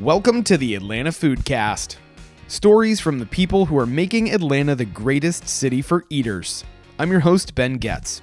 Welcome to the Atlanta Foodcast. Stories from the people who are making Atlanta the greatest city for eaters. I'm your host, Ben Getz.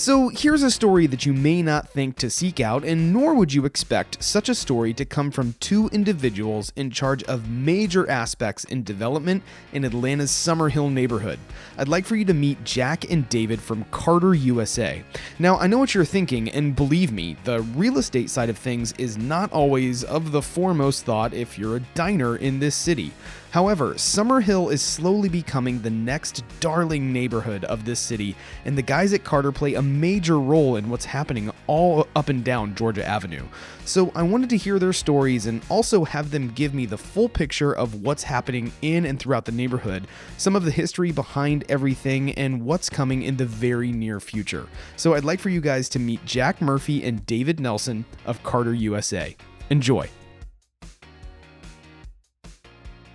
So, here's a story that you may not think to seek out, and nor would you expect such a story to come from two individuals in charge of major aspects in development in Atlanta's Summerhill neighborhood. I'd like for you to meet Jack and David from Carter USA. Now, I know what you're thinking, and believe me, the real estate side of things is not always of the foremost thought if you're a diner in this city. However, Summerhill is slowly becoming the next darling neighborhood of this city, and the guys at Carter play a major role in what's happening all up and down Georgia Avenue. So I wanted to hear their stories and also have them give me the full picture of what's happening in and throughout the neighborhood, some of the history behind everything, and what's coming in the very near future. So I'd like for you guys to meet Jack Murphy and David Nelson of Carter USA. Enjoy.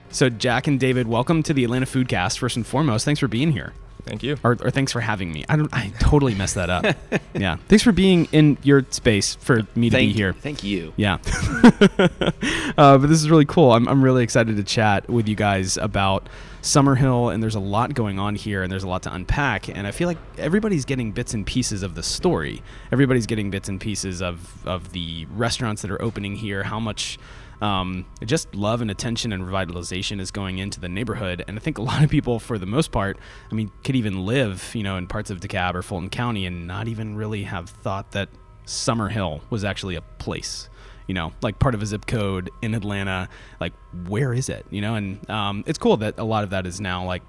So, Jack and David, welcome to the Atlanta Foodcast. First and foremost, thanks for being here. Thank you. Or, or thanks for having me. I don't. I totally messed that up. yeah. Thanks for being in your space for me to Thank, be here. Thank you. Yeah. uh, but this is really cool. I'm, I'm really excited to chat with you guys about Summerhill, and there's a lot going on here, and there's a lot to unpack. And I feel like everybody's getting bits and pieces of the story. Everybody's getting bits and pieces of, of the restaurants that are opening here, how much um, just love and attention and revitalization is going into the neighborhood. And I think a lot of people, for the most part, I mean, could even live, you know, in parts of DeKalb or Fulton County and not even really have thought that Summerhill was actually a place. You know, like part of a zip code in Atlanta. Like, where is it? You know, and um, it's cool that a lot of that is now like,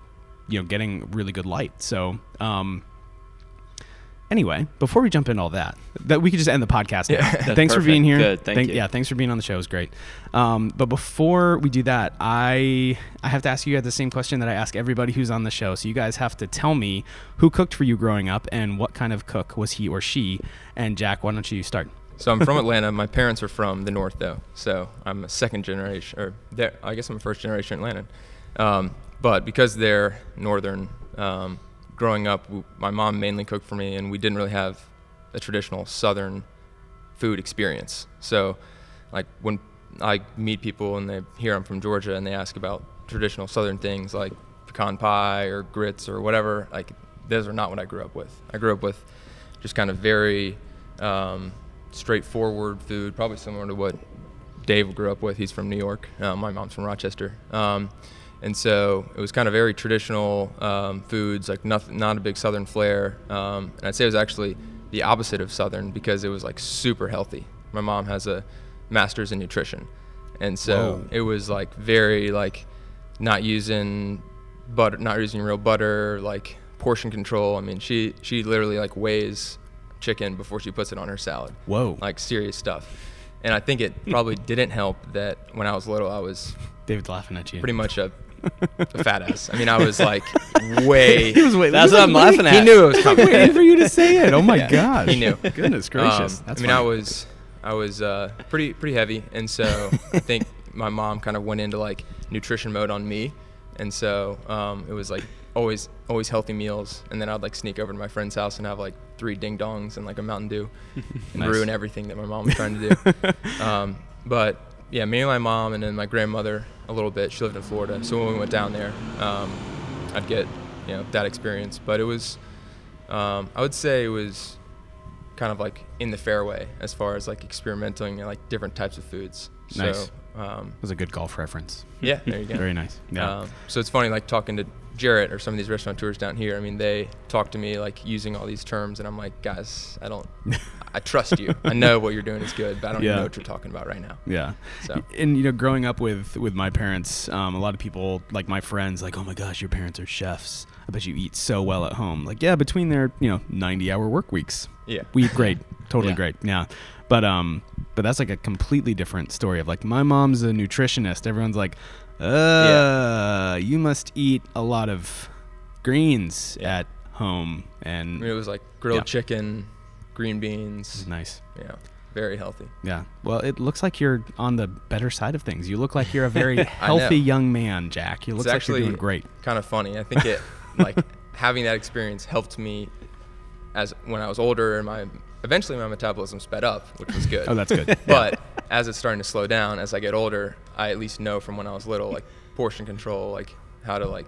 you know, getting really good light. So, um, Anyway, before we jump into all that, that we could just end the podcast. Yeah, thanks for being here. Good, thank you. Yeah, thanks for being on the show. It was great. Um, but before we do that, I I have to ask you guys the same question that I ask everybody who's on the show. So you guys have to tell me who cooked for you growing up and what kind of cook was he or she. And Jack, why don't you start? So I'm from Atlanta. My parents are from the north, though. So I'm a second generation, or I guess I'm a first generation Atlantan. Um, but because they're northern, um, growing up, my mom mainly cooked for me, and we didn't really have a traditional southern food experience. So, like when I meet people and they hear I'm from Georgia and they ask about traditional southern things like pecan pie or grits or whatever, like those are not what I grew up with. I grew up with just kind of very um, straightforward food, probably similar to what Dave grew up with. He's from New York. Uh, my mom's from Rochester. Um, and so it was kind of very traditional um, foods, like nothing, not a big Southern flair. Um, and I'd say it was actually the opposite of Southern because it was like super healthy. My mom has a master's in nutrition, and so Whoa. it was like very like not using butter, not using real butter, like portion control. I mean, she she literally like weighs chicken before she puts it on her salad Whoa, like serious stuff. And I think it probably didn't help that when I was little, I was David's laughing at you. pretty much a, a fat ass. I mean, I was like way. He was waiting. That's he what I'm laughing at. He knew it was coming. Waiting for you to say it. Oh my Yeah, gosh. he knew. Goodness gracious. Um, That's I mean, I was, I was uh, pretty pretty heavy, and so I think my mom kind of went into like nutrition mode on me, and so um, it was like always always healthy meals, and then I'd like sneak over to my friend's house and have like three ding dongs and like a Mountain Dew, and Nice. ruin everything that my mom was trying to do. um, but yeah, me and my mom, and then my grandmother a little bit. She lived in Florida, so when we went down there, um, I'd get you know that experience. But it was, um, I would say it was kind of like in the fairway as far as like experimenting and like different types of foods. Nice. So um, That was a good golf reference. yeah, there you go. Very nice. Yeah. Um, so it's funny, like talking to Jarrett or some of these restaurateurs down here. I mean, they talk to me like using all these terms, and I'm like, guys, I don't, I trust you. I know what you're doing is good, but I don't Yeah. even know what you're talking about right now. Yeah. So- And you know, growing up with with my parents, um, a lot of people like my friends, like, oh my gosh, your parents are chefs. I bet you eat so well at home. Like, yeah, between their you know ninety hour work weeks, Yeah. we eat great, totally Yeah. great. Yeah. But um, but that's like a completely different story of like my mom's a nutritionist. Everyone's like, uh, you must eat a lot of greens Yeah. at home, I and mean, it was like grilled Yeah. chicken, green beans. nice. Yeah, very healthy. Yeah. Well, it looks like you're on the better side of things. You look like you're a very healthy young man, Jack. You look like actually you're doing great. kind of funny. I think it like having that experience helped me as when I was older and my eventually my metabolism sped up, which was good. Oh, that's good. but as it's starting to slow down as I get older, I at least know from when I was little, like portion control, like how to like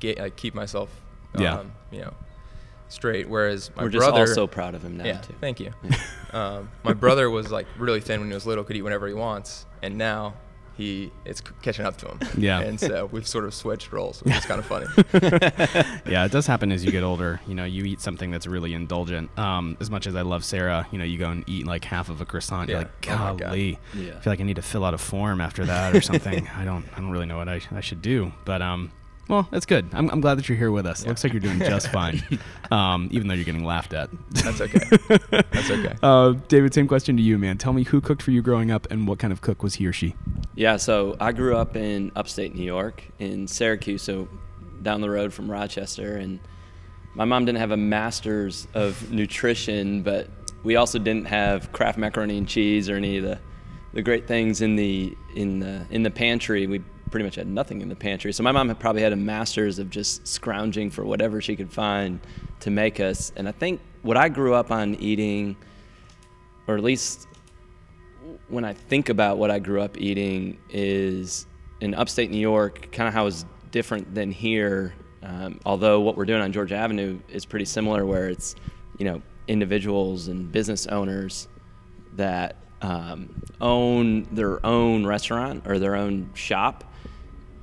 get like keep myself, um, Yeah. you know, straight. Whereas my brother. We're just brother, all so proud of him now yeah, too. thank you. um, my brother was like really thin when he was little, could eat whenever he wants, and now he it's catching up to him. Yeah. and so we've sort of switched roles, which is kind of funny. yeah, it does happen as you get older. You know, you eat something that's really indulgent. Um, as much as I love Sarah, you know, you go and eat like half of a croissant. You're Yeah. like, Oh golly, Yeah. I feel like I need to fill out a form after that or something. I don't, I don't really know what I, I should do. But um, well, that's good. I'm, I'm glad that you're here with us. It looks like you're doing just fine, um, even though you're getting laughed at. That's okay. That's okay. Uh, David, same question to you, man. Tell me who cooked for you growing up, and what kind of cook was he or she? Yeah, so I grew up in upstate New York in Syracuse, so down the road from Rochester. And my mom didn't have a master's of nutrition, but we also didn't have Kraft macaroni and cheese or any of the, the great things in the in the in the pantry. We pretty much had nothing in the pantry. So my mom had probably had a master's of just scrounging for whatever she could find to make us. And I think what I grew up on eating, or at least when I think about what I grew up eating is in upstate New York, kind of how it's different than here. Um, although what we're doing on Georgia Avenue is pretty similar, where it's you know individuals and business owners that um, own their own restaurant or their own shop.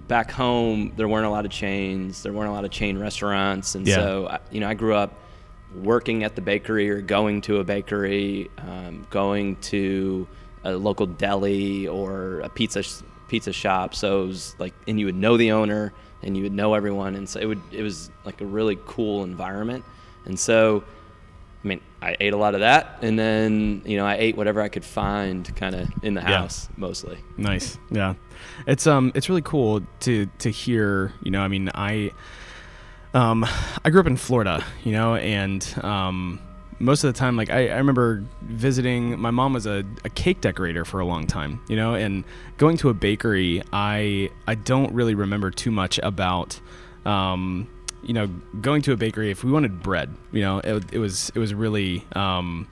Back home, there weren't a lot of chains. There weren't a lot of chain restaurants, and Yeah. so I- you know I grew up working at the bakery or going to a bakery, um, going to a local deli or a pizza pizza shop. So it was like, and you would know the owner and you would know everyone, and so it would it was like a really cool environment. And so, I mean, I ate a lot of that, and then you know I ate whatever I could find, kind of in the Yeah. house mostly. Nice. Yeah. It's um it's really cool to to hear, you know, I mean, I um I grew up in Florida, you know, and um most of the time like I, I remember visiting my mom was a, a cake decorator for a long time, you know, and going to a bakery, I I don't really remember too much about um you know, going to a bakery if we wanted bread, you know, it, it was it was really um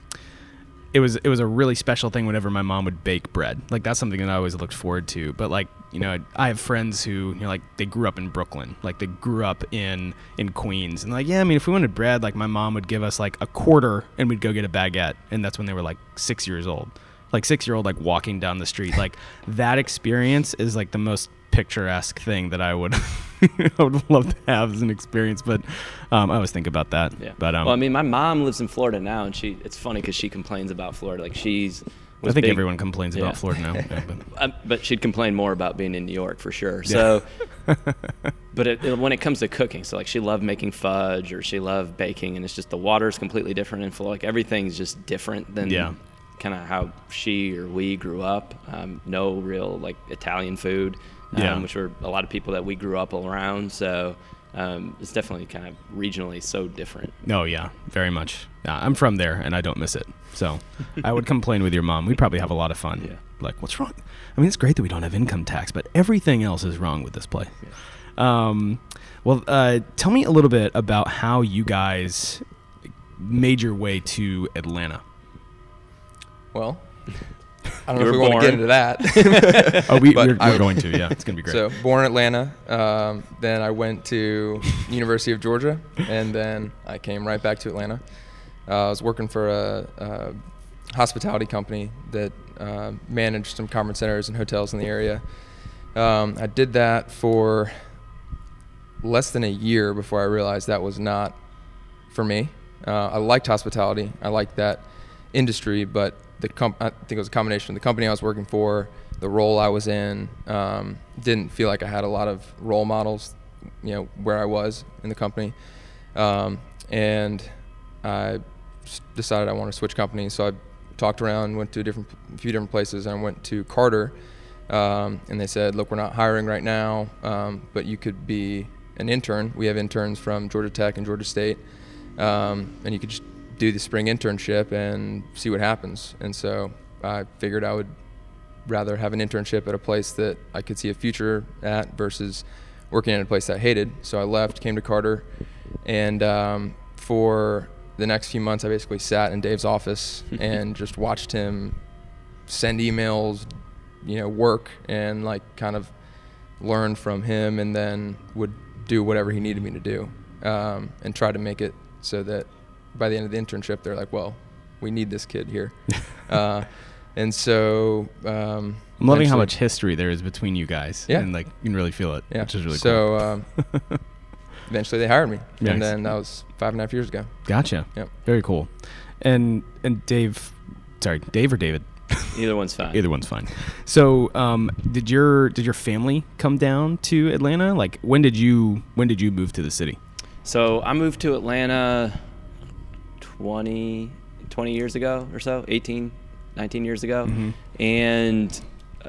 it was it was a really special thing whenever my mom would bake bread. Like that's something that I always looked forward to. But like you know, I have friends who you know like they grew up in Brooklyn, like they grew up in in Queens, and like yeah, I mean if we wanted bread, like my mom would give us like a quarter and we'd go get a baguette, and that's when they were like six years old, like six year old like walking down the street. Like that experience is like the most picturesque thing that I would I would love to have as an experience. But um, I always think about that. Yeah. But um, well, I mean, my mom lives in Florida now, and she it's funny because she complains about Florida. Like she's I think big- everyone complains Yeah. about Florida now. Yeah, but. Um, but she'd complain more about being in New York for sure. So, but it, it- when it comes to cooking, so like she loved making fudge or she loved baking, and it's just the water is completely different in Florida. Like everything's just different than Yeah. kind of how she or we grew up. Um, no real like Italian food, um, Yeah. which were a lot of people that we grew up around. So. Um, it's definitely kind of regionally so different. Oh yeah, very much. Yeah, I'm from there, and I don't miss it. So I would complain with your mom. We'd probably have a lot of fun. Yeah. Like, what's wrong? I mean, it's great that we don't have income tax, but everything else is wrong with this place. Um, well, uh, tell me a little bit about how you guys made your way to Atlanta. Well, I don't know if we were want to get into that. Oh, we, we're going to. Yeah, it's gonna be great. So born in Atlanta, um, then I went to University of Georgia, and then I came right back to Atlanta. Uh, I was working for a, a hospitality company that uh, managed some conference centers and hotels in the area. Um, I did that for less than a year before I realized that was not for me. Uh, I liked hospitality. I liked that industry, but the comp- I think it was a combination of the company I was working for, the role I was in. Um, didn't feel like I had a lot of role models, you know, where I was in the company, um, and I decided I wanted to switch companies. So I talked around, went to a different, a few different places, and I went to Carter, um, and they said, "Look, we're not hiring right now, um, but you could be an intern. We have interns from Georgia Tech and Georgia State, um, and you could just do the spring internship and see what happens." And so I figured I would rather have an internship at a place that I could see a future at versus working at a place that I hated. So I left, came to Carter, and um, for the next few months, I basically sat in Dave's office and just watched him send emails, you know, work and like kind of learn from him, and then would do whatever he needed me to do, um, and try to make it so that by the end of the internship, they're like, well, we need this kid here. uh, and so um, I'm loving how much history there is between you guys. Yeah. And like you can really feel it, Yeah. which is really cool. so um, eventually they hired me, Nice. and then that was five and a half years ago. Gotcha. Yep. Very cool. And and Dave, sorry, Dave or David? Either one's fine. Either one's fine. So, um, did your did your family come down to Atlanta? Like, when did you when did you move to the city? So I moved to Atlanta 20, 20 years ago or so, 18, 19 years ago. Mm-hmm. And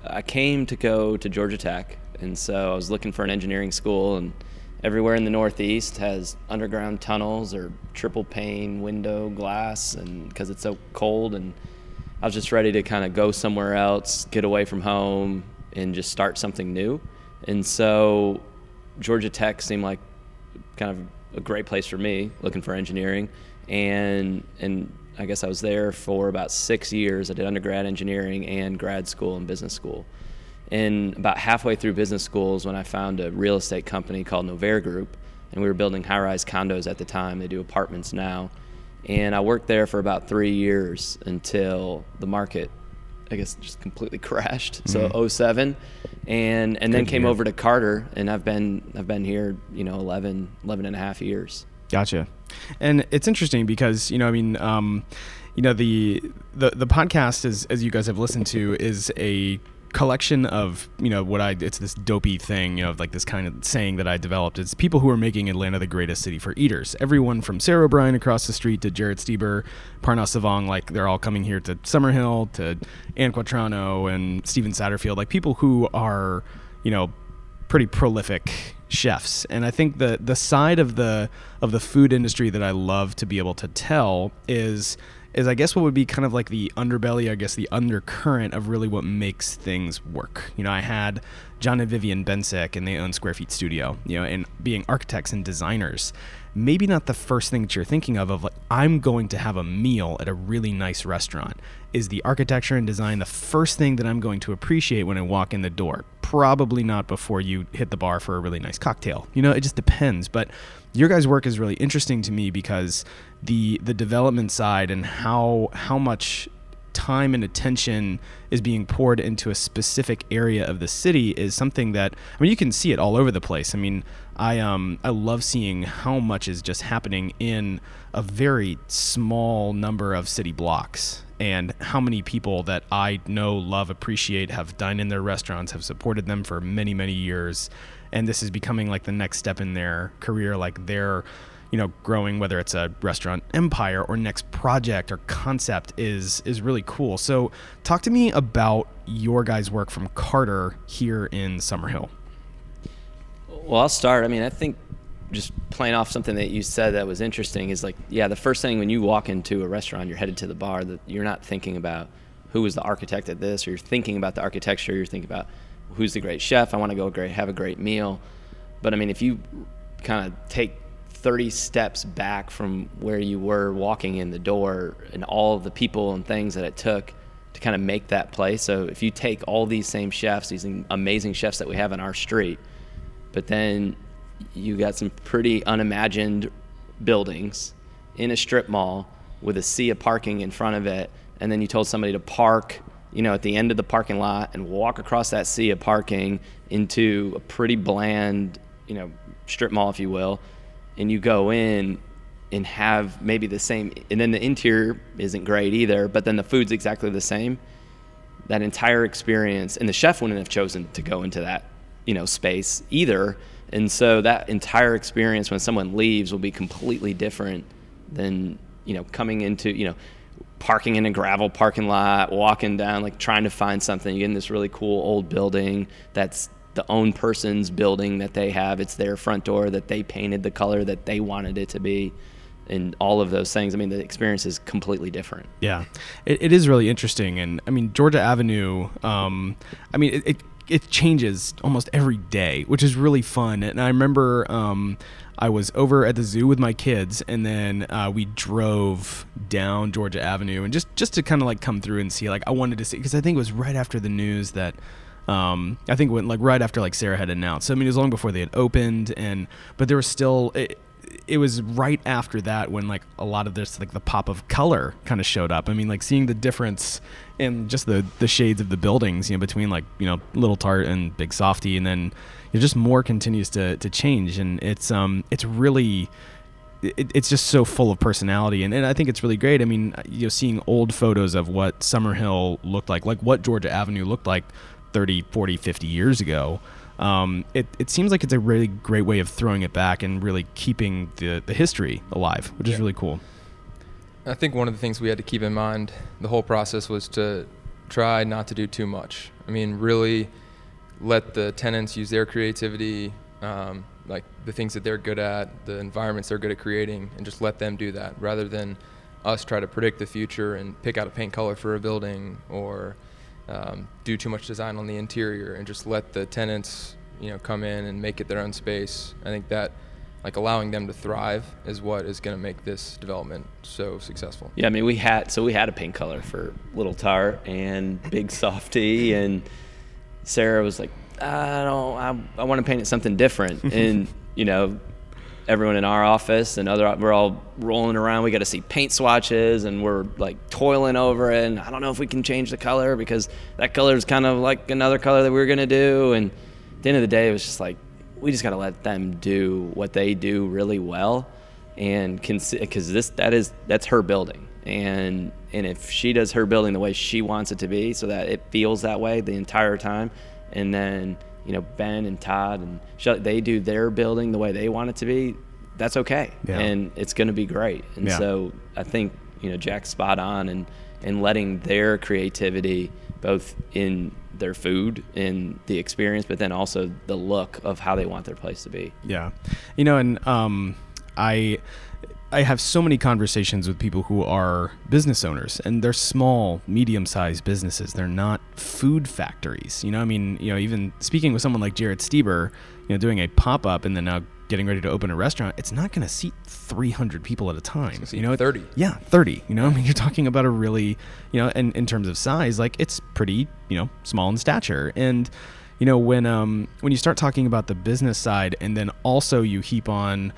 I came to go to Georgia Tech. And so I was looking for an engineering school, and everywhere in the Northeast has underground tunnels or triple pane window glass, and because it's so cold. And I was just ready to kind of go somewhere else, get away from home, and just start something new. And so Georgia Tech seemed like kind of a great place for me looking for engineering and and I guess I was there for about six years. I did undergrad engineering and grad school and business school. And about halfway through business schools when I found a real estate company called Novare Group and we were building high-rise condos at the time. They do apartments now. And I worked there for about three years until the market I guess just completely crashed. So mm-hmm. 07 and and then came year. over to Carter and I've been I've been here, you know, 11 11 and a half years. Gotcha. And it's interesting because you know, I mean, um, you know, the the the podcast is as you guys have listened to is a collection of you know what I it's this dopey thing you know like this kind of saying that I developed it's people who are making Atlanta the greatest city for eaters everyone from Sarah O'Brien across the street to Jarrett Stieber Parnass Savang like they're all coming here to Summerhill to Anne Quatrano and Steven Satterfield like people who are you know pretty prolific chefs. And i think the the side of the of the food industry that i love to be able to tell is is i guess what would be kind of like the underbelly i guess the undercurrent of really what makes things work. You know i had john and vivian Bencich and they own square feet studio you know and being architects and designers maybe not the first thing that you're thinking of of like i'm going to have a meal at a really nice restaurant. Is the architecture and design the first thing that i'm going to appreciate when i walk in the door? Probably not before you hit the bar for a really nice cocktail. You know it just depends. But your guys work is really interesting to me because the the development side and how how much time and attention is being poured into a specific area of the city is something that I mean you can see it all over the place. I mean, I um I love seeing how much is just happening in a very small number of city blocks and how many people that I know, love, appreciate have dined in their restaurants, have supported them for many, many years. And this is becoming like the next step in their career, like they're you know growing whether it's a restaurant empire or next project or concept is is really cool so talk to me about your guys work from carter here in summerhill Well, I'll start. I mean, I think just playing off something that you said that was interesting is like, yeah, the first thing when you walk into a restaurant, you're headed to the bar, that you're not thinking about who was the architect at this, or you're thinking about the architecture, you're thinking about who's the great chef, I want to go great, have a great meal. But I mean, if you kind of take 30 steps back from where you were walking in the door and all the people and things that it took to kind of make that place. So if you take all these same chefs, these amazing chefs that we have in our street, but then you got some pretty unimagined buildings in a strip mall with a sea of parking in front of it. And then you told somebody to park you know at the end of the parking lot and walk across that sea of parking into a pretty bland you know strip mall if you will. And you go in and have maybe the same and then the interior isn't great either but then the food's exactly the same. That entire experience and the chef wouldn't have chosen to go into that you know space either. And so that entire experience when someone leaves will be completely different than you know coming into you know parking in a gravel parking lot walking down like trying to find something. You get in this really cool old building that's the own person's building that they have. It's their front door that they painted the color that they wanted it to be. And all of those things i mean the experience is completely different. Yeah, it, it is really interesting, and I mean Georgia Avenue. Um, I mean, it, it it changes almost every day, which is really fun. And I remember um, I was over at the zoo with my kids, and then uh, we drove down Georgia Avenue, and just just to kind of like come through and see. Like I wanted to see because I think it was right after the news that. Um, I think went like right after like Sarah had announced. So, I mean, it was long before they had opened, and but there was still. It, it was right after that when like a lot of this like the pop of color kind of showed up. I mean, like seeing the difference in just the the shades of the buildings, you know, between like you know Little Tart and Big Softy, and then you know, just more continues to to change, and it's um it's really. It, it's just so full of personality and, and I think it's really great. I mean, you know, seeing old photos of what Summerhill looked like, like what Georgia Avenue looked like 30, 40, 50 years ago um, it, it seems like it's a really great way of throwing it back and really keeping the, the history alive, which is really cool. I think one of the things we had to keep in mind the whole process was to try not to do too much. I mean, really let the tenants use their creativity, um, like the things that they're good at, the environments they're good at creating, and just let them do that rather than us try to predict the future and pick out a paint color for a building or um, do too much design on the interior and just let the tenants, you know, come in and make it their own space. I think that like allowing them to thrive is what is going to make this development so successful. Yeah, I mean, we had so we had a paint color for Little Tart and Big Softy, and Sarah was like, I don't, I, I want to paint it something different, and you know, everyone in our office and other we're all rolling around we got to see paint swatches and we're like toiling over it and i don't know if we can change the color because that color is kind of like another color that we were going to do and at the end of the day it was just like we just got to let them do what they do really well and because this that is that's her building and and if she does her building the way she wants it to be so that it feels that way the entire time and then you know Ben and Todd and Shelly, they do their building the way they want it to be, that's okay, yeah. and it's going to be great. And yeah. so I think you know Jack's spot on and and letting their creativity both in their food and the experience, but then also the look of how they want their place to be. Yeah, you know, and um, I I have so many conversations with people who are business owners and they're small, medium-sized businesses. They're not food factories. You know, I mean, you know, even speaking with someone like Jarrett Stieber, you know, doing a pop-up and then now getting ready to open a restaurant, it's not going to seat 300 people at a time. You know, 30. Yeah, 30. You know, I mean, you're talking about a really, you know, and in terms of size, like it's pretty, you know, small in stature. And you know, when um when you start talking about the business side and then also you heap on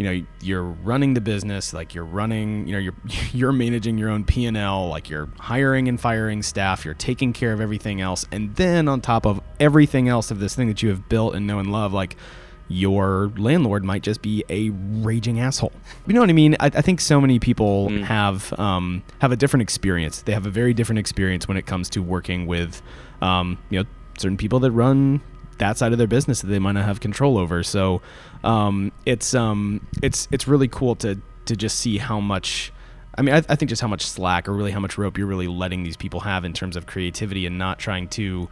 you know you're running the business like you're running you know you're you're managing your own P&L like you're hiring and firing staff you're taking care of everything else and then on top of everything else of this thing that you have built and know and love like your landlord might just be a raging asshole. You know what I mean? I, I think so many people mm. have um, have a different experience. They have a very different experience when it comes to working with, um, you know, certain people that run that side of their business that they might not have control over. So um, it's um, it's it's really cool to to just see how much. I mean, I, I, think just how much slack or really how much rope you're really letting these people have in terms of creativity and not trying to,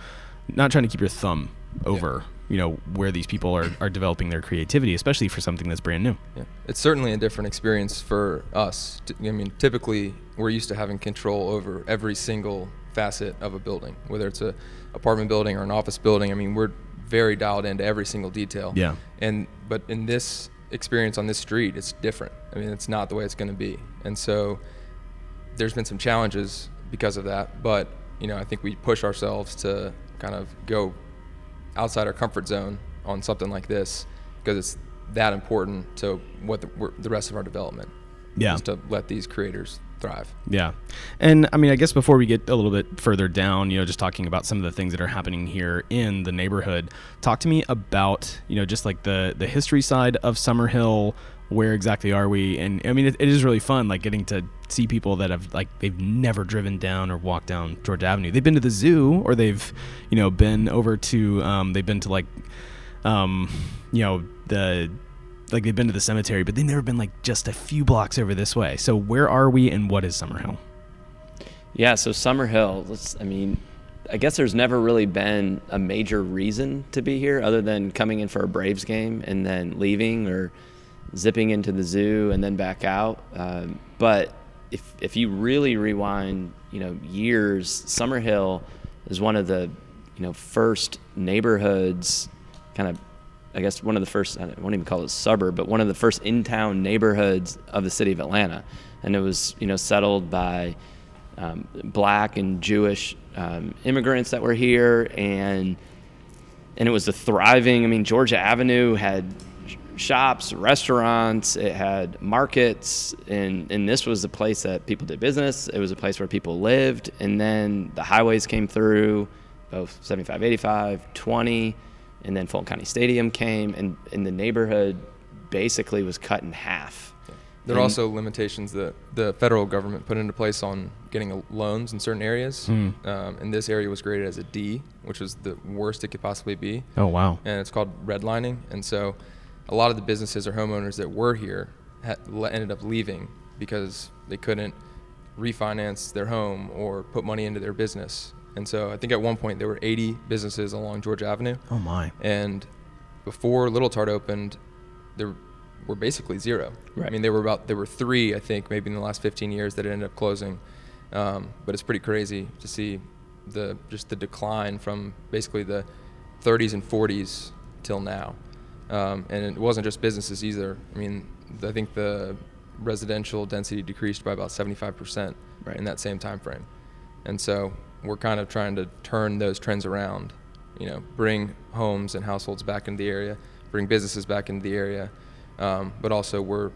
not trying to keep your thumb over, yeah. You know, where these people are, are developing their creativity, especially for something that's brand new. Yeah. It's certainly a different experience for us. I mean, typically we're used to having control over every single facet of a building, whether it's a apartment building or an office building. I mean, we're very dialed into every single detail. Yeah. And but in this experience on this street, it's different. I mean, it's not the way it's going to be. And so there's been some challenges because of that, but you know, I think we push ourselves to kind of go outside our comfort zone on something like this because it's that important to what the, the rest of our development. Yeah. Is to let these creators thrive. Yeah. And I mean, I guess before we get a little bit further down, you know, just talking about some of the things that are happening here in the neighborhood, talk to me about, you know, just like the the history side of Summerhill. Where exactly are we? And I mean, it, it is really fun, like getting to see people that have like they've never driven down or walked down Georgia Avenue. They've been to the zoo, or they've, you know, been over to, um, they've been to like, um, you know, the like they've been to the cemetery, but they've never been like just a few blocks over this way. So where are we, and what is Summerhill? Yeah, so Summerhill. Let's. I mean, I guess there's never really been a major reason to be here other than coming in for a Braves game and then leaving or zipping into the zoo and then back out. Um, but if if you really rewind, you know, years, Summerhill is one of the you know first neighborhoods, kind of. I guess one of the first, I won't even call it suburb, but one of the first in town neighborhoods of the city of Atlanta. And it was, you know, settled by um, black and Jewish um, immigrants that were here. And, and it was a thriving, I mean, Georgia Avenue had shops, restaurants, it had markets, and, and this was a place that people did business. It was a place where people lived. And then the highways came through, both 75, 85, 20 and then Fulton County Stadium came, and, and the neighborhood basically was cut in half. There are also limitations that the federal government put into place on getting loans in certain areas. Hmm. Um, and this area was graded as a D, which was the worst it could possibly be. Oh wow. And it's called redlining. And so a lot of the businesses or homeowners that were here ended up leaving because they couldn't refinance their home or put money into their business. And so I think at one point there were 80 businesses along George Avenue. Oh my. And before Little Tart opened, there were basically zero. Right. I mean, there were about there were three, I think, maybe in the last 15 years that ended up closing. Um, but it's pretty crazy to see the just the decline from basically the 30s and 40s till now. Um, and it wasn't just businesses either. I mean, I think the residential density decreased by about 75% Right. in that same time frame. And so we're kind of trying to turn those trends around, you know, bring homes and households back into the area, bring businesses back into the area, um, but also we're,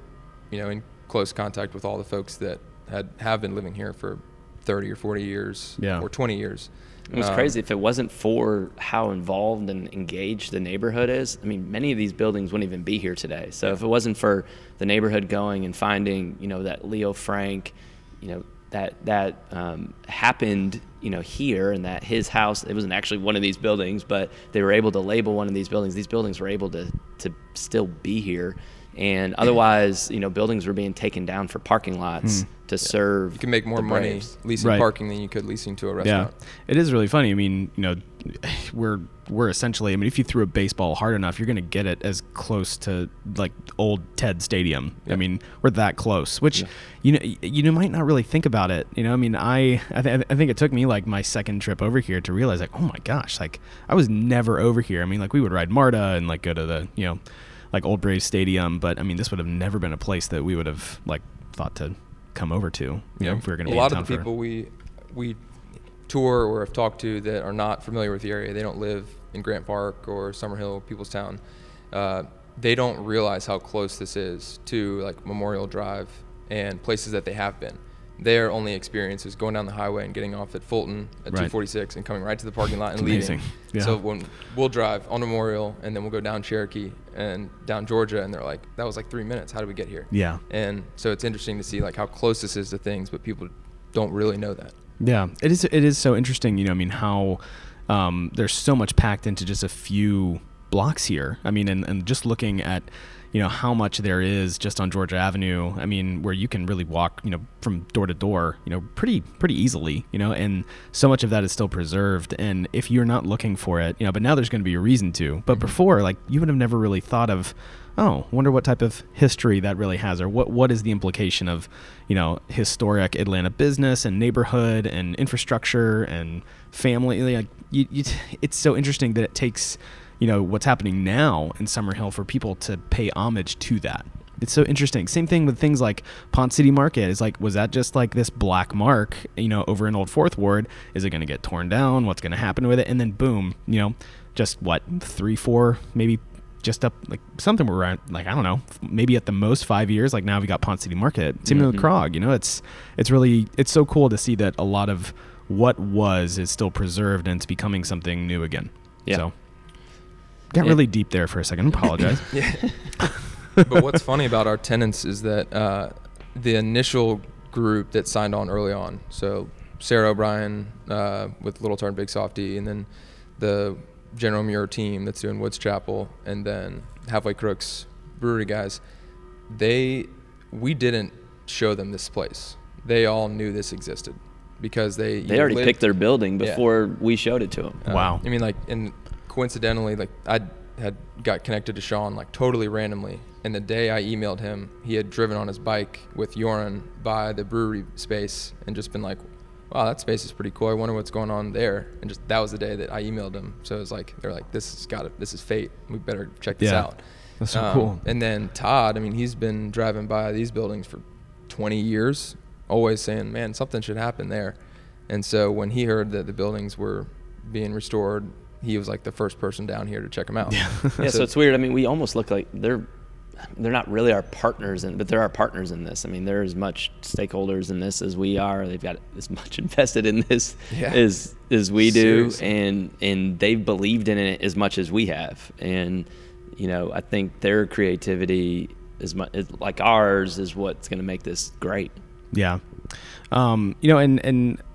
you know, in close contact with all the folks that had have been living here for 30 or 40 years Yeah. or 20 years. It was Um, crazy. If it wasn't for how involved and engaged the neighborhood is, I mean, many of these buildings wouldn't even be here today. So if it wasn't for the neighborhood going and finding, you know, that Leo Frank, you know, that that um, happened, you know, here and that his house, it wasn't actually one of these buildings, but they were able to label one of these buildings. These buildings were able to to still be here. And otherwise, you know, buildings were being taken down for parking lots hmm. to serve. You can make more money Braves. leasing Right. parking than you could leasing to a restaurant. Yeah, restaurant. it is really funny. I mean, you know, we're we're essentially. I mean, if you threw a baseball hard enough, you're going to get it as close to like old Ted Stadium. I mean, we're that close. Which you know, you might not really think about it. You know, I mean, I I, th- I think it took me like my second trip over here to realize like, oh my gosh, like I was never over here. I mean, like we would ride MARTA and like go to the you know, like Old Braves Stadium, but I mean, this would have never been a place that we would have like thought to come over to. You know, if we were going to a be in lot of the people we we tour or have talked to that are not familiar with the area, they don't live in Grant Park or Summerhill, Peoplestown. Uh, they don't realize how close this is to like Memorial Drive and places that they have been. Their only experience is going down the highway and getting off at Fulton at Right. 246 and coming right to the parking lot and leaving. Yeah. So when we'll drive on Memorial and then we'll go down Cherokee and down Georgia and they're like, that was like three minutes. How did we get here? Yeah. And so it's interesting to see like how close this is to things, but people don't really know that. Yeah, it is. It is so interesting. You know, I mean, how um, there's so much packed into just a few blocks here. I mean, and, and just looking at, you know, how much there is just on Georgia Avenue. I mean, where you can really walk, you know, from door to door, you know, pretty pretty easily. You know, and so much of that is still preserved. And if you're not looking for it, you know, but now there's going to be a reason to. But mm-hmm. before, like, you would have never really thought of. Oh, wonder what type of history that really has, or what what is the implication of, you know, historic Atlanta business and neighborhood and infrastructure and family. Like, you, you, it's so interesting that it takes, you know, what's happening now in Summerhill for people to pay homage to that. It's so interesting. Same thing with things like Ponce City Market. Is like, was that just like this black mark, you know, over in Old Fourth Ward? Is it going to get torn down? What's going to happen with it? And then boom, you know, just what three, four, maybe just up like something we're at, like I don't know, maybe at the most five years. Like now we got Ponce City Market. Same thing with. Mm-hmm. Krog. You know, it's it's really it's so cool to see that a lot of what was is still preserved and it's becoming something new again. Yeah. So got Yeah. really deep there for a second. Apologize. Yeah. but what's funny about our tenants is that uh, the initial group that signed on early on, so Sarah O'Brien uh, with Little Tart and Big Softy, and then the General Muir team that's doing Woods Chapel, and then Halfway Crooks Brewery guys, they we didn't show them this place. They all knew this existed because they They already lived- picked their building Yeah. before we showed it to them. uh, Wow. I mean, like, and coincidentally, like, I had got connected to Sean like totally randomly, and the day I emailed him, he had driven on his bike with Joran by the brewery space and just been like, wow, that space is pretty cool. I wonder what's going on there. And just that was the day that I emailed him. So it was like they're like, this has got it. This is fate. We better check this Yeah. out. That's so Um, cool. And then Todd, I mean, he's been driving by these buildings for 20 years, always saying, man, something should happen there. And so when he heard that the buildings were being restored, he was like the first person down here to check them out. Yeah, yeah so it's weird. I mean, we almost look like they're they're not really our partners, in, but they're our partners in this. I mean, they're as much stakeholders in this as we are. They've got as much invested in this Yeah. as as we do, Seriously. and and they've believed in it as much as we have. And you know, I think their creativity is much like ours is what's going to make this great. Yeah. Um, you know, and and w-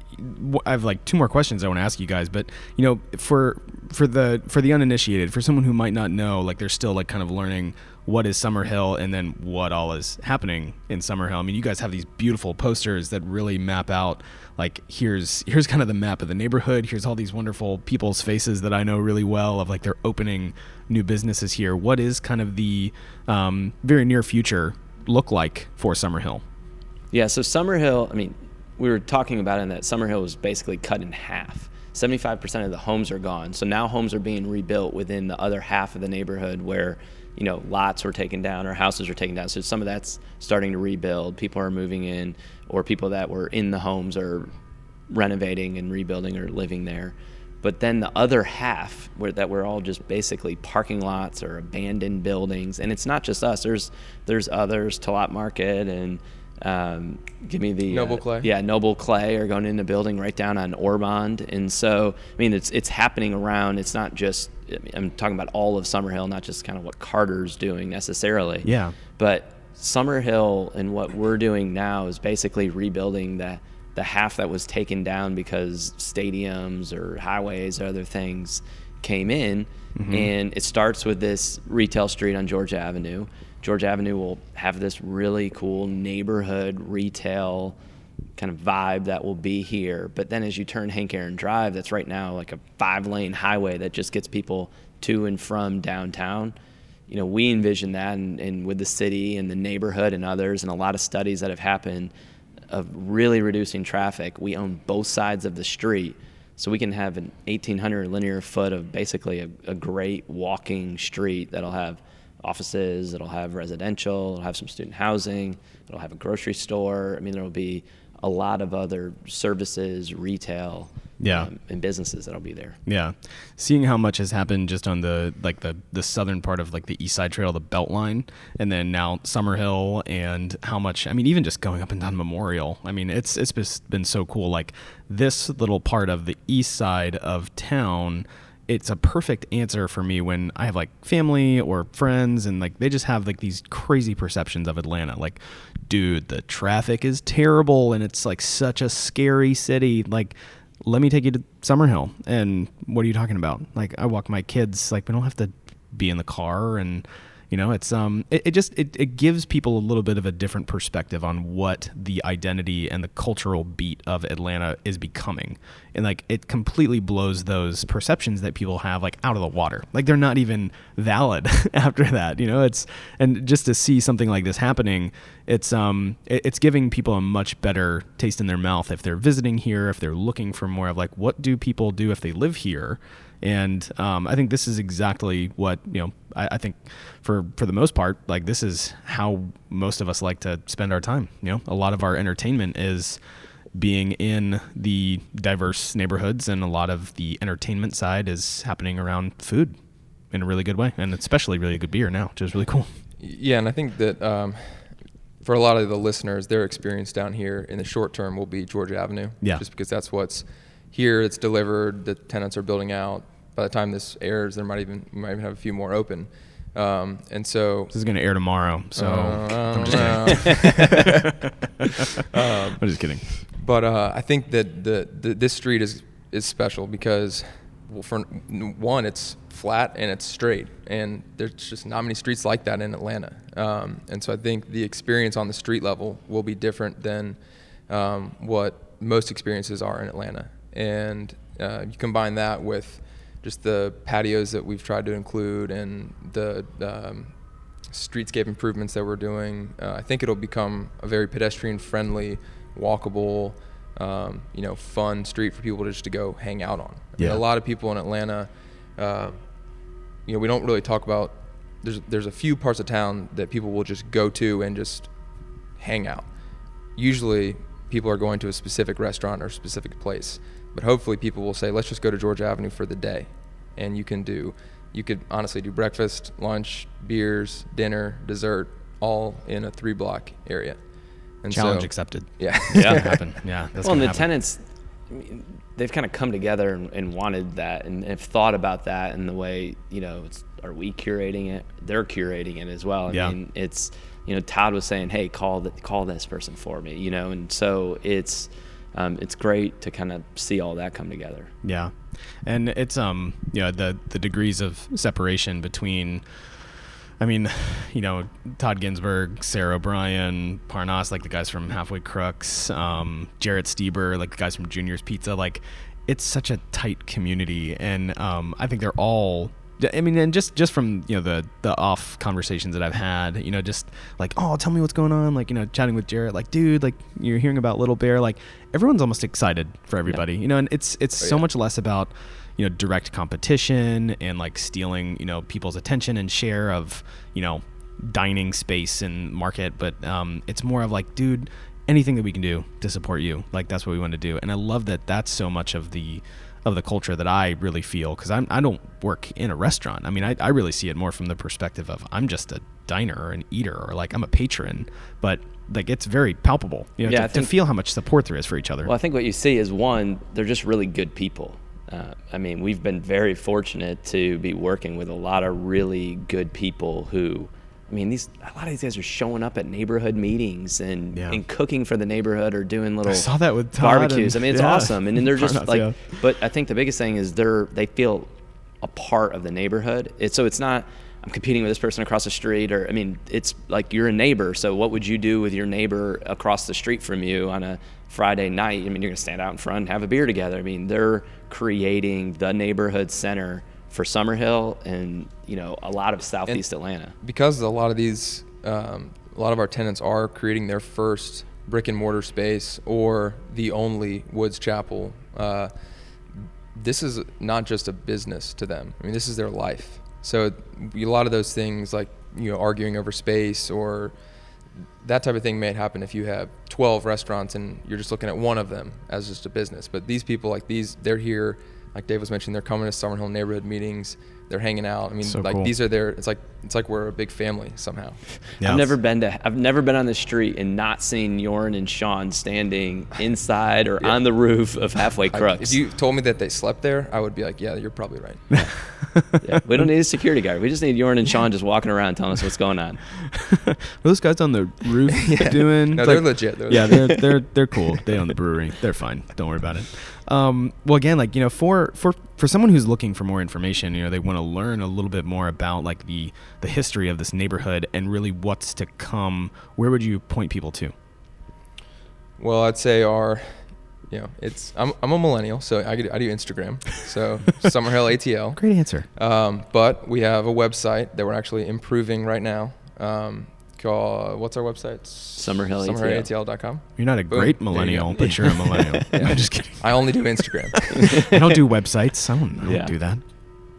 I have like two more questions I want to ask you guys, but you know, for for the for the uninitiated, for someone who might not know, like they're still like kind of learning what is Summerhill and then what all is happening in Summerhill. I mean, you guys have these beautiful posters that really map out like here's here's kind of the map of the neighborhood. Here's all these wonderful people's faces that I know really well of like they're opening new businesses here. What is kind of the um, very near future look like for Summerhill? Yeah, so Summerhill, I mean, we were talking about in that Summerhill was basically cut in half. 75% of the homes are gone. So now homes are being rebuilt within the other half of the neighborhood where, you know, lots were taken down or houses were taken down. So some of that's starting to rebuild. People are moving in, or people that were in the homes are renovating and rebuilding or living there. But then the other half, where that we're all just basically parking lots or abandoned buildings, and it's not just us. There's there's others, Talat Market and um, give me the Noble uh, Clay. Yeah, Noble Clay are going in the building right down on Ormond, and so I mean it's it's happening around. It's not just I mean, I'm talking about all of Summerhill, not just kind of what Carter's doing necessarily. Yeah. But Summerhill and what we're doing now is basically rebuilding the the half that was taken down because stadiums or highways or other things came in. And it starts with this retail street on George Avenue. George Avenue will have this really cool neighborhood retail kind of vibe that will be here. But then as you turn Hank Aaron Drive, that's right now like a five lane highway that just gets people to and from downtown you know, we envision that and, and with the city and the neighborhood and others and a lot of studies that have happened of really reducing traffic. We own both sides of the street. So we can have an 1,800 linear foot of basically a, a great walking street that'll have offices, it'll have residential, it'll have some student housing, it'll have a grocery store. I mean, there will be a lot of other services, retail, Yeah. um, and businesses that'll be there. Yeah, seeing how much has happened just on the like the the southern part of like the East Side Trail, the Beltline, and then now Summerhill, and how much I mean, even just going up and down Memorial. I mean, it's it's just been so cool. Like this little part of the east side of town. It's a perfect answer for me when I have like family or friends and like they just have like these crazy perceptions of Atlanta. Like, dude, the traffic is terrible and it's like such a scary city. Like, let me take you to Summerhill. And what are you talking about? Like, I walk my kids, like, we don't have to be in the car. And, you know, it's, um, it, it just, it, it gives people a little bit of a different perspective on what the identity and the cultural beat of Atlanta is becoming. And, like, it completely blows those perceptions that people have, like, out of the water. Like, they're not even valid after that, you know? It's, and just to see something like this happening, it's, um, it, it's giving people a much better taste in their mouth if they're visiting here, if they're looking for more of, like, what do people do if they live here? And um, I think this is exactly what you know. I, I think for for the most part, like this is how most of us like to spend our time. You know, a lot of our entertainment is being in the diverse neighborhoods, and a lot of the entertainment side is happening around food in a really good way, and especially really good beer now, which is really cool. Yeah, and I think that um, for a lot of the listeners, their experience down here in the short term will be Georgia Avenue. Yeah. Just because that's what's here. It's delivered. The tenants are building out. By the time this airs, there might even might even have a few more open. Um, and so This is going to air tomorrow, so Uh, I'm just kidding. Um, I'm just kidding. But uh, I think that the, the this street is is special because, well, for one, it's flat and it's straight, and there's just not many streets like that in Atlanta. Um, and so I think the experience on the street level will be different than um, what most experiences are in Atlanta. And uh, you combine that with just the patios that we've tried to include and the um, streetscape improvements that we're doing. Uh, I think it'll become a very pedestrian friendly, walkable, um, you know, fun street for people to just to go hang out on. I mean, a lot of people in Atlanta, uh, you know, we don't really talk about. There's there's a few parts of town that people will just go to and just hang out. Usually, people are going to a specific restaurant or specific place, but hopefully, people will say, "Let's just go to George Avenue for the day," and you can do. You could honestly do breakfast, lunch, beers, dinner, dessert, all in a three block area. And Challenge so, accepted. Yeah. It's gonna happen. Yeah. That's well, and the happen. tenants, I mean, they've kind of come together and, and wanted that and have thought about that and the way, you know, it's, are we curating it? They're curating it as well. I Yeah. mean, it's, you know, Todd was saying, hey, call the, call this person for me, you know, and so it's, um, it's great to kind of see all that come together. Yeah, and it's um you know the the degrees of separation between. I mean, you know, Todd Ginsberg, Sarah O'Brien, Parnass, like the guys from Halfway Crooks, um, Jarrett Stieber, like the guys from Junior's Pizza. Like, it's such a tight community, and um, I think they're all. I mean, and just just from you know the the off conversations that I've had, you know, just like, oh, tell me what's going on, like you know, chatting with Jarrett, like, dude, like you're hearing about Little Bear, like everyone's almost excited for everybody, you know, and it's it's Oh, so yeah. much less about you know direct competition and like stealing you know people's attention and share of you know dining space and market but um it's more of like dude anything that we can do to support you like that's what we want to do and i love that that's so much of the of the culture that i really feel because i'm i don't work in a restaurant i mean I, I really see it more from the perspective of i'm just a diner or an eater or like i'm a patron but like it's very palpable you know Yeah, to, I to feel how much support there is for each other Well, I think what you see is one, they're just really good people. Uh, I mean, we've been very fortunate to be working with a lot of really good people who, I mean, these a lot of these guys are showing up at neighborhood meetings and, Yeah. and cooking for the neighborhood or doing little saw that with Todd barbecues. and- I mean, it's yeah. awesome, and then they're just like. yeah. But I think the biggest thing is they're they feel a part of the neighborhood. It's so it's not. I'm competing with this person across the street, or I mean, it's like you're a neighbor. So what would you do with your neighbor across the street from you on a Friday night? I mean, you're gonna stand out in front and have a beer together. I mean, they're creating the neighborhood center for Summerhill and you know a lot of Southeast Atlanta. because a lot of these, um, a lot of our tenants are creating their first brick and mortar space or the only Woods Chapel. Uh, this is not just a business to them. I mean, this is their life. So a lot of those things, like you know, arguing over space or that type of thing, may happen if you have 12 restaurants and you're just looking at one of them as just a business. But these people, like these, they're here. Like Dave was mentioning, they're coming to Summerhill neighborhood meetings. They're hanging out. I mean, So like cool. these are their. It's like it's like we're a big family somehow. Yeah. I've never been to. I've never been on the street and not seen Joran and Sean standing inside or on the roof of Halfway I- if you told me that they slept there, I would be like, yeah, you're probably right. Yeah, we don't need a security guard. We just need Joran and Sean just walking around telling us what's going on. Are those guys on the roof doing? No, It's they're legit. They're yeah, legit. they're they're they're cool. They own the brewery. They're fine. Don't worry about it. Um, well, again, like you know, for for for someone who's looking for more information, you know, they want to learn a little bit more about like the the history of this neighborhood and really what's to come. Where would you point people to? Well, I'd say our, you know, it's I'm I'm a millennial, so I, do- I do Instagram. So Summerhill ATL. Great answer. Um, but we have a website that we're actually improving right now. Um, called what's our website? Summerhill SummerhillATL.com. You're not a Boom. great There you millennial, but you're a millennial. I'm just kidding. I only do Instagram. I don't do websites. I don't, I don't Yeah. do that.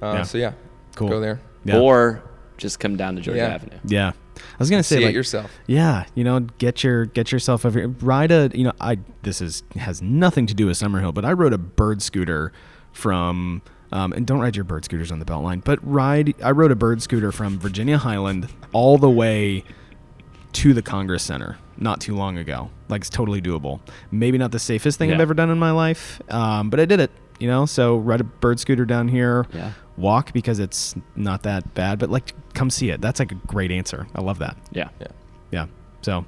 Uh, Yeah. So yeah, Cool. go there. Yeah. Or just come down to Georgia Yeah. Avenue. yeah. I was gonna say See like, yourself. Yeah, you know, get your get yourself over here. Ride a, you know, I this is has nothing to do with Summerhill, but I rode a bird scooter from um, and don't ride your bird scooters on the Beltline, but ride I rode a bird scooter from Virginia Highland all the way to the Congress Center not too long ago. Like it's totally doable. Maybe not the safest thing I've ever done in my life, um, but I did it. You know, so ride a bird scooter down here. Yeah. Walk because it's not that bad, but like come see it. That's like a great answer. I love that. Yeah. Yeah. Yeah. So,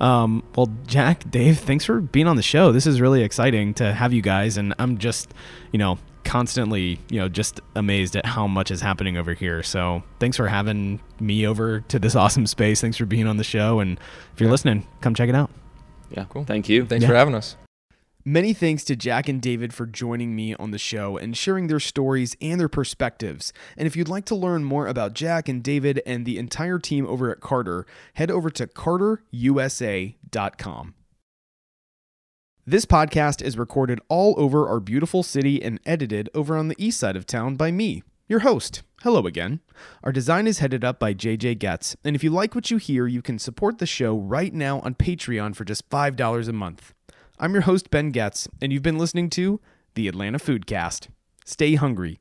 um, well, Jack, Dave, thanks for being on the show. This is really exciting to have you guys, and I'm just, you know, constantly, you know, just amazed at how much is happening over here. So, thanks for having me over to this awesome space. Thanks for being on the show, and if you're listening, come check it out. Yeah. Cool. Thank you. Thanks Yeah. for having us. Many thanks to Jack and David for joining me on the show and sharing their stories and their perspectives. And if you'd like to learn more about Jack and David and the entire team over at Carter, head over to carterusa.com. This podcast is recorded all over our beautiful city and edited over on the east side of town by me, your host. Hello again. Our design is headed up by JJ Getz, and if you like what you hear, you can support the show right now on Patreon for just $5 a month. I'm your host, Ben Getz, and you've been listening to the Atlanta Foodcast. Stay hungry